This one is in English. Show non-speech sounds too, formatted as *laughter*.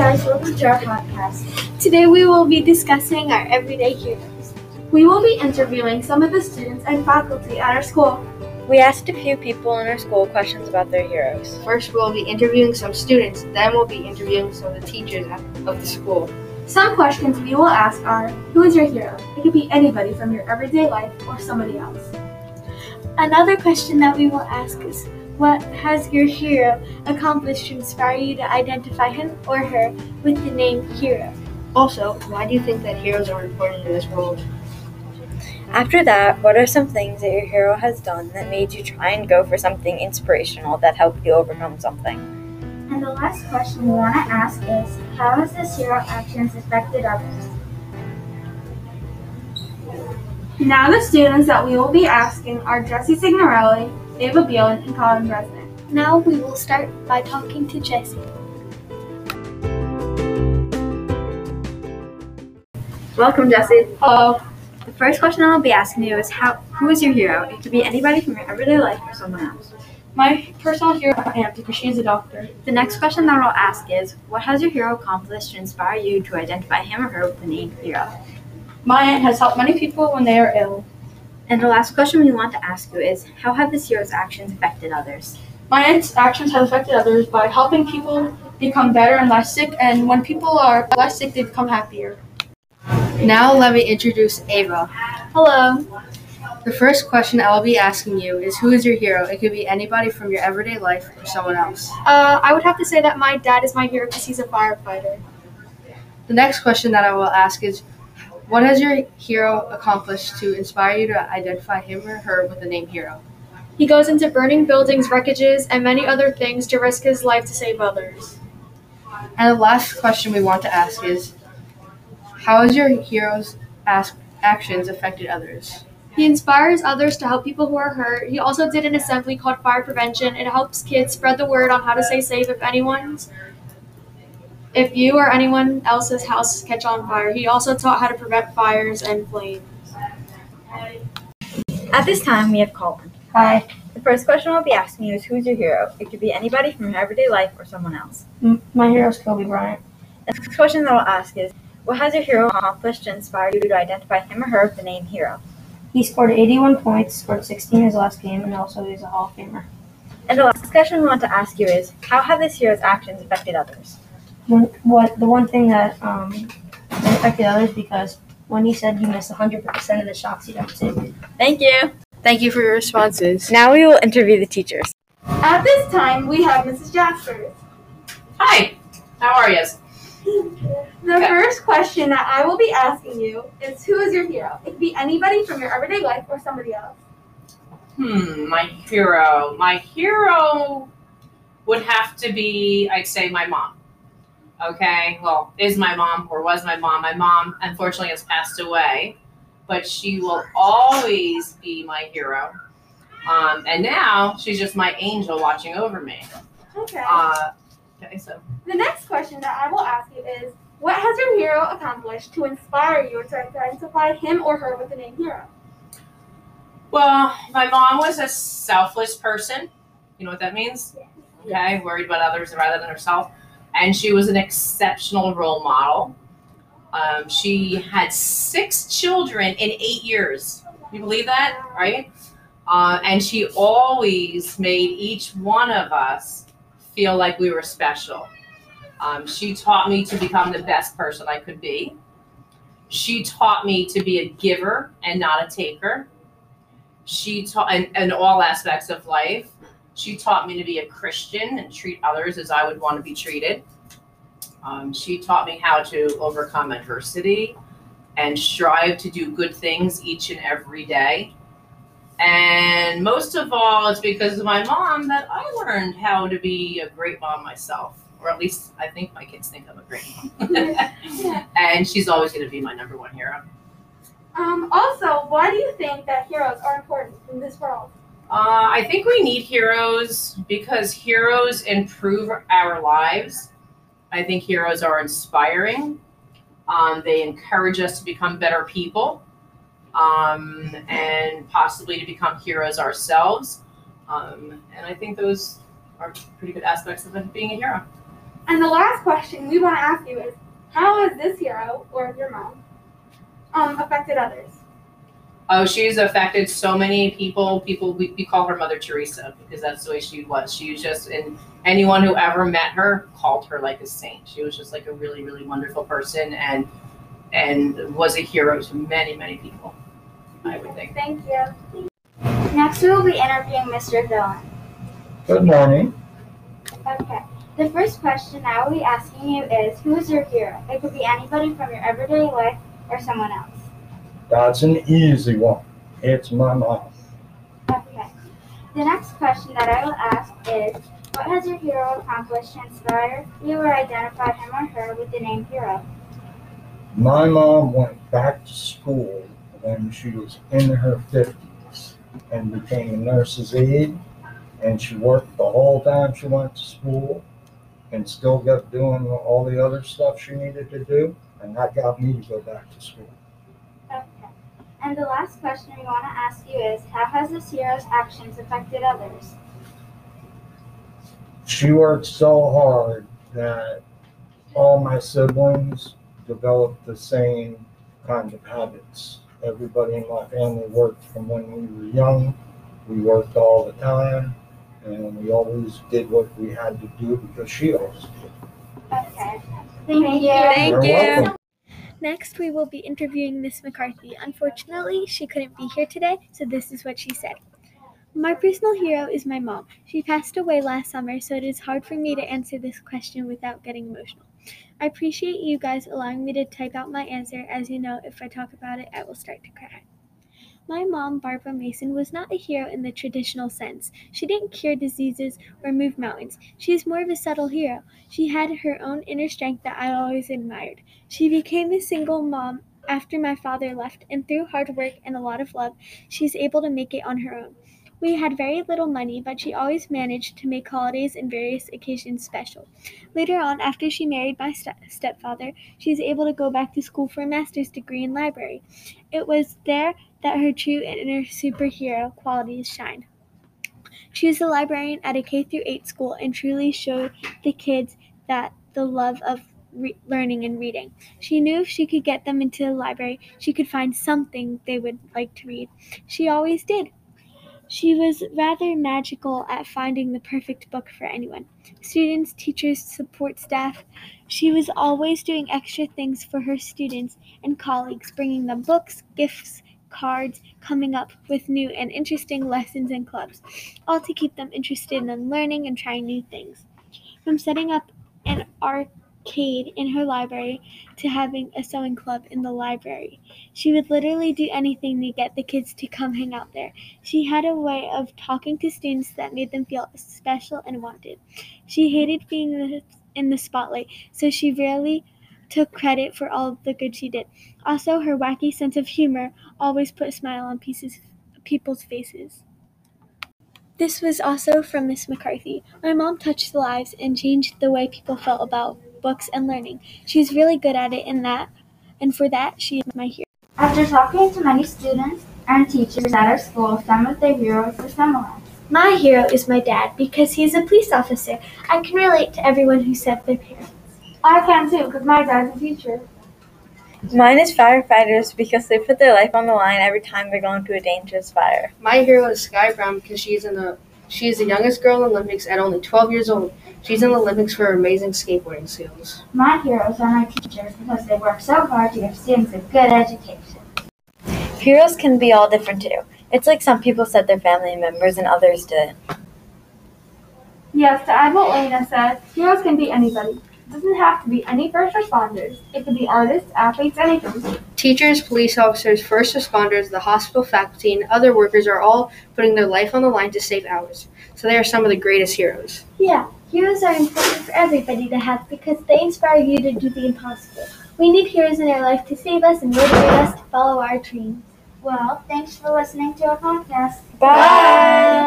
guys, welcome to our podcast. Today we will be discussing our everyday heroes. We will be interviewing some of the students and faculty at our school. We asked a few people in our school questions about their heroes. First, we'll be interviewing some students, then, we'll be interviewing some of the teachers of the school. Some questions we will ask are Who is your hero? It could be anybody from your everyday life or somebody else. Another question that we will ask is What has your hero accomplished to inspire you to identify him or her with the name hero? Also, why do you think that heroes are important in this world? After that, what are some things that your hero has done that made you try and go for something inspirational that helped you overcome something? And the last question we want to ask is How has this hero actions affected others? Now, the students that we will be asking are Jesse Signorile, Ava Beilan, and Collin Bresnick. Now we will start by talking to Jesse. Welcome, Jesse. Hello. The first question I'll be asking you is how who is your hero? It could be anybody from your everyday life or someone else. My personal hero is because she's a doctor. The next question that I'll ask is what has your hero accomplished to inspire you to identify him or her with the name hero? My aunt has helped many people when they are ill. And the last question we want to ask you is how have this hero's actions affected others? My actions have affected others by helping people become better and less sick, and when people are less sick, they become happier. Now, let me introduce Ava. Hello. The first question I will be asking you is Who is your hero? It could be anybody from your everyday life or someone else. Uh, I would have to say that my dad is my hero because he's a firefighter. The next question that I will ask is What has your hero accomplished to inspire you to identify him or her with the name hero? He goes into burning buildings, wreckages, and many other things to risk his life to save others. And the last question we want to ask is How has your hero's ask, actions affected others? He inspires others to help people who are hurt. He also did an assembly called Fire Prevention. It helps kids spread the word on how to stay safe if anyone's if you or anyone else's house catch on fire. He also taught how to prevent fires and flames. At this time, we have Collin. Hi. The first question I'll be asking you is who's your hero? It could be anybody from your everyday life or someone else. My hero is Kobe Bryant. The next question that I'll ask is what has your hero accomplished to inspire you to identify him or her with the name hero? He scored 81 points, scored 16 in his last game, and also he's a Hall of Famer. And the last question we want to ask you is how have this hero's actions affected others? One, what the one thing that um, affected others because when he said he missed 100% of the shots he'd ever take. Thank you. Thank you for your responses. Now we will interview the teachers. At this time, we have Mrs. Jasperse. Hi, how are you? The first question that I will be asking you is Who is your hero? It could be anybody from your everyday life or somebody else. Hmm, my hero. My hero would have to be, I'd say, my mom. Okay, well, is my mom or was my mom. My mom, unfortunately, has passed away, but she will always be my hero. Um, and now she's just my angel watching over me. Okay. Uh, okay, so the next question that I will ask you is What has your hero accomplished to inspire you to identify him or her with the name hero? Well, my mom was a selfless person. You know what that means? Okay, worried about others rather than herself. And she was an exceptional role model. Um, she had six children in eight years. You believe that, right? Uh, and she always made each one of us feel like we were special. Um, she taught me to become the best person I could be. She taught me to be a giver and not a taker she taught in, in all aspects of life she taught me to be a christian and treat others as i would want to be treated. Um, she taught me how to overcome adversity and strive to do good things each and every day. And most of all it's because of my mom that i learned how to be a great mom myself or at least i think my kids think i'm a great mom. *laughs* *laughs* And she's always going to be my number one hero. Um, also, why do you think that heroes are important in this world? Uh, I think we need heroes because heroes improve our lives. I think heroes are inspiring. Um, they encourage us to become better people um, and possibly to become heroes ourselves. Um, and I think those are pretty good aspects of being a hero. And the last question we want to ask you is, how has this hero or your mom um, affected others? Oh, she's affected so many people. People we, we call her Mother Teresa because that's the way she was. She was just and anyone who ever met her called her like a saint. She was just like a really, really wonderful person and and was a hero to many, many people. I would think. Thank you. Next, we will be interviewing Mr. Dillion. Good morning. Okay. The first question I will be asking you is Who is your hero? It could be anybody from your everyday life or someone else. That's an easy one. It's my mom. Okay. The next question that I will ask is What has your hero accomplished to inspire you or identify him or her with the name hero? My mom went back to school when she was in her 50s and became a nurse's aide. And she worked the whole time she went to school and still kept doing all the other stuff she needed to do. And that got me to go back to school. Okay. And the last question we want to ask you is How has this hero's actions affected others? She worked so hard that all my siblings developed the same kind of habits. Everybody in my family worked from when we were young. We worked all the time, and we always did what we had to do because she always did. Okay. Thank you. Thank You're you. welcome. Next, we will be interviewing Miss McCarthy. Unfortunately, she couldn't be here today, so this is what she said. My personal hero is my mom. She passed away last summer, so it is hard for me to answer this question without getting emotional. I appreciate you guys allowing me to type out my answer, as you know, if I talk about it, I will start to cry. My mom, Barbara Mason, was not a hero in the traditional sense. She didn't cure diseases or move mountains. She is more of a subtle hero. She had her own inner strength that I always admired. She became a single mom after my father left, and through hard work and a lot of love, she's able to make it on her own. We had very little money, but she always managed to make holidays and various occasions special. Later on, after she married my ste- stepfather, she was able to go back to school for a master's degree in library. It was there that her true inner superhero qualities shined. She was a librarian at a K through 8 school and truly showed the kids that the love of re- learning and reading. She knew if she could get them into the library, she could find something they would like to read. She always did. She was rather magical at finding the perfect book for anyone students, teachers, support staff. She was always doing extra things for her students and colleagues, bringing them books, gifts, cards, coming up with new and interesting lessons and clubs, all to keep them interested in learning and trying new things. From setting up an arcade in her library to having a sewing club in the library. She would literally do anything to get the kids to come hang out there. She had a way of talking to students that made them feel special and wanted. She hated being in the spotlight, so she rarely took credit for all the good she did. Also, her wacky sense of humor always put a smile on pieces, people's faces. This was also from Miss McCarthy. My mom touched lives and changed the way people felt about books and learning. She's really good at it in that, and for that, she is my hero. After talking to many students and teachers at our school, some of their heroes were similar. My hero is my dad because he's a police officer. I can relate to everyone who said their parents. I can too, because my dad's a teacher. Mine is firefighters because they put their life on the line every time they're going to a dangerous fire. My hero is Sky Brown because she's in the she is the youngest girl in the Olympics at only 12 years old. She's in the Olympics for her amazing skateboarding skills. My heroes are my teachers because they work so hard to give students a good education. Heroes can be all different too. It's like some people said their family members and others didn't. Yes, to add what Laina said, heroes can be anybody. It doesn't have to be any first responders. It could be artists, athletes, anything. Teachers, police officers, first responders, the hospital faculty, and other workers are all putting their life on the line to save ours. So they are some of the greatest heroes. Yeah, heroes are important for everybody to have because they inspire you to do the impossible. We need heroes in our life to save us and motivate us to follow our dreams. Well, thanks for listening to our podcast. Bye.